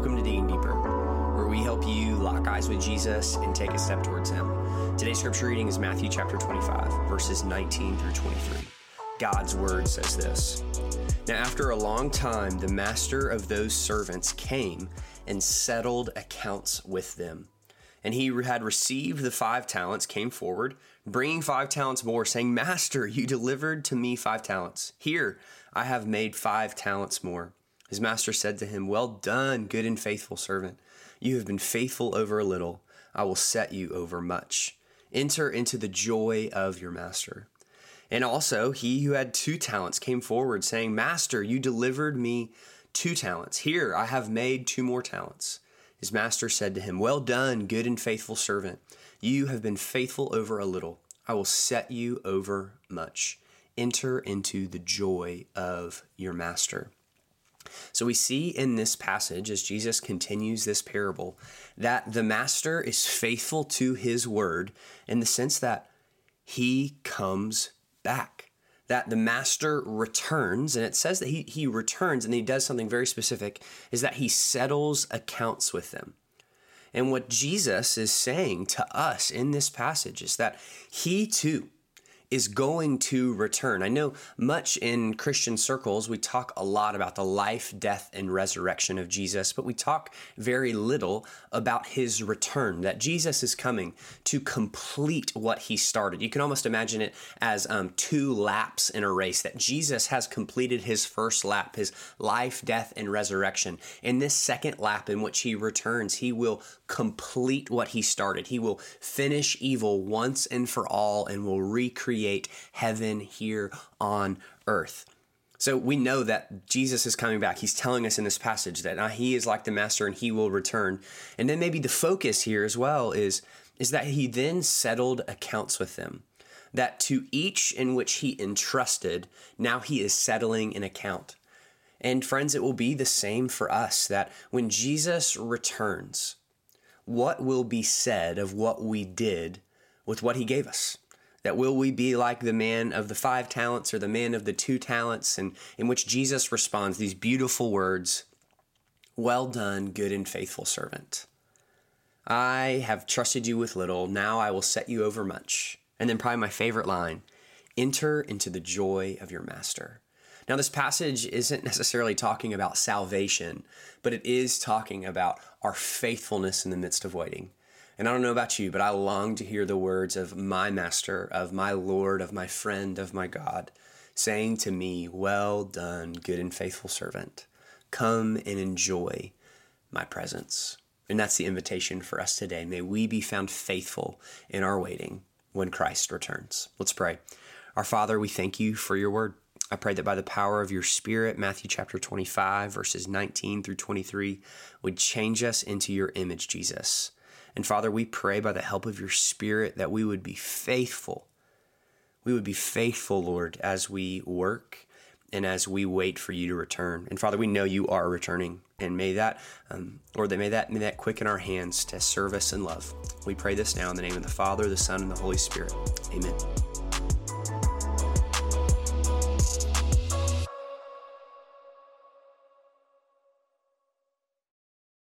Welcome to Digging Deeper, where we help you lock eyes with Jesus and take a step towards Him. Today's scripture reading is Matthew chapter 25, verses 19 through 23. God's word says this Now, after a long time, the master of those servants came and settled accounts with them. And he had received the five talents, came forward, bringing five talents more, saying, Master, you delivered to me five talents. Here, I have made five talents more. His master said to him, Well done, good and faithful servant. You have been faithful over a little. I will set you over much. Enter into the joy of your master. And also, he who had two talents came forward, saying, Master, you delivered me two talents. Here, I have made two more talents. His master said to him, Well done, good and faithful servant. You have been faithful over a little. I will set you over much. Enter into the joy of your master. So we see in this passage, as Jesus continues this parable, that the master is faithful to his word in the sense that he comes back. That the master returns, and it says that he, he returns and he does something very specific, is that he settles accounts with them. And what Jesus is saying to us in this passage is that he too is going to return. I know much in Christian circles, we talk a lot about the life, death, and resurrection of Jesus, but we talk very little about his return, that Jesus is coming to complete what he started. You can almost imagine it as um, two laps in a race, that Jesus has completed his first lap, his life, death, and resurrection. In this second lap in which he returns, he will complete what he started. He will finish evil once and for all and will recreate create heaven here on earth. So we know that Jesus is coming back. He's telling us in this passage that uh, he is like the master and he will return. And then maybe the focus here as well is, is that he then settled accounts with them. That to each in which he entrusted, now he is settling an account. And friends, it will be the same for us that when Jesus returns, what will be said of what we did with what he gave us? That will we be like the man of the five talents or the man of the two talents, and in which Jesus responds these beautiful words Well done, good and faithful servant. I have trusted you with little, now I will set you over much. And then, probably my favorite line enter into the joy of your master. Now, this passage isn't necessarily talking about salvation, but it is talking about our faithfulness in the midst of waiting. And I don't know about you, but I long to hear the words of my master, of my Lord, of my friend, of my God, saying to me, Well done, good and faithful servant. Come and enjoy my presence. And that's the invitation for us today. May we be found faithful in our waiting when Christ returns. Let's pray. Our Father, we thank you for your word. I pray that by the power of your Spirit, Matthew chapter 25, verses 19 through 23, would change us into your image, Jesus. And Father, we pray by the help of your Spirit that we would be faithful. We would be faithful, Lord, as we work and as we wait for you to return. And Father, we know you are returning, and may that, um, Lord, that may that may that quicken our hands to service and love. We pray this now in the name of the Father, the Son, and the Holy Spirit. Amen.